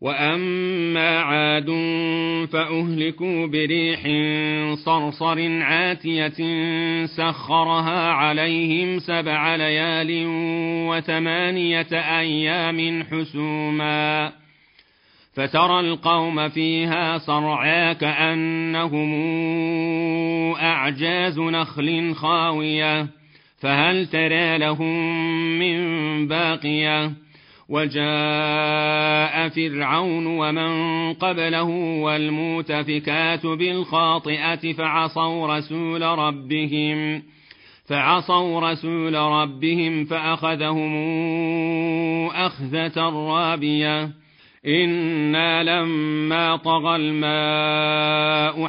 وأما عاد فأهلكوا بريح صرصر عاتية سخرها عليهم سبع ليال وثمانية أيام حسوما فترى القوم فيها صرعا كأنهم أعجاز نخل خاوية فهل ترى لهم من باقيه وجاء فرعون ومن قبله والمؤتفكات بالخاطئة فعصوا رسول ربهم فعصوا رسول ربهم فأخذهم أخذة رابية. إنا لما طغى الماء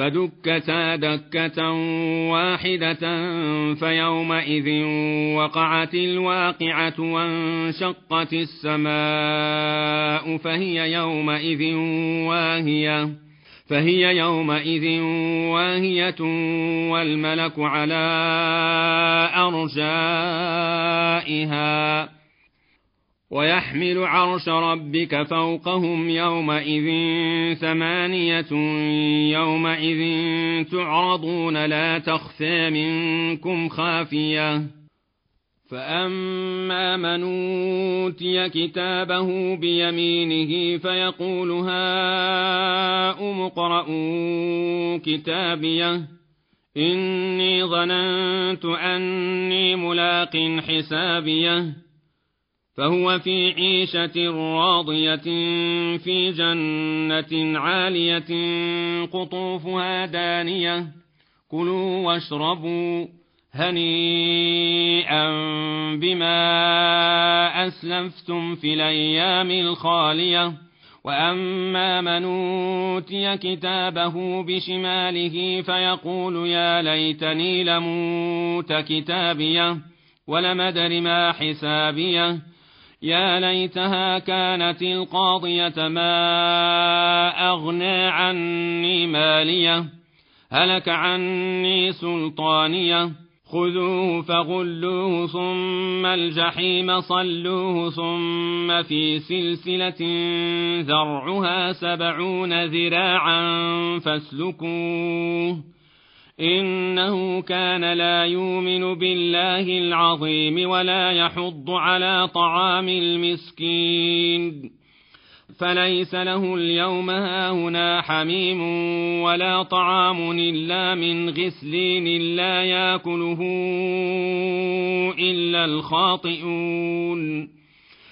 فدكتا دكة واحدة فيومئذ وقعت الواقعة وانشقت السماء فهي يومئذ واهية فهي يومئذ واهية والملك على أرجائها ويحمل عرش ربك فوقهم يومئذ ثمانية يومئذ تعرضون لا تخفى منكم خافية. فأما من أوتي كتابه بيمينه فيقول هاؤم اقرءوا كتابيه. إني ظننت أني ملاق حسابيه. فهو في عيشة راضية في جنة عالية قطوفها دانية. كلوا واشربوا هنيئا بما أسلفتم في الأيام الخالية. وأما من أوتي كتابه بشماله فيقول يا ليتني لموت كتابية ولم أدر ما حسابية. يا ليتها كانت القاضية ما أغنى عني مالية هلك عني سلطانية. خذوه فغلوه ثم الجحيم صلوه ثم في سلسلة ذرعها سبعون ذراعا فاسلكوه. إنه كان لا يؤمن بالله العظيم ولا يحض على طعام المسكين. فليس له اليوم هاهنا حميم ولا طعام إلا من غسلين لا يأكله إلا الخاطئون.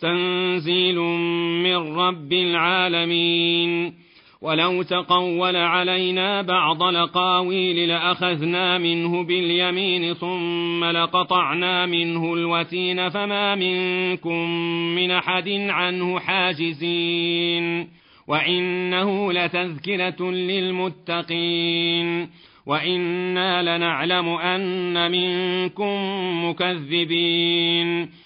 تنزيل من رب العالمين. ولو تقول علينا بعض الأقاويل لأخذنا منه باليمين ثم لقطعنا منه الوتين فما منكم من أحد عنه حاجزين. وإنه لتذكرة للمتقين. وإنا لنعلم أن منكم مكذبين.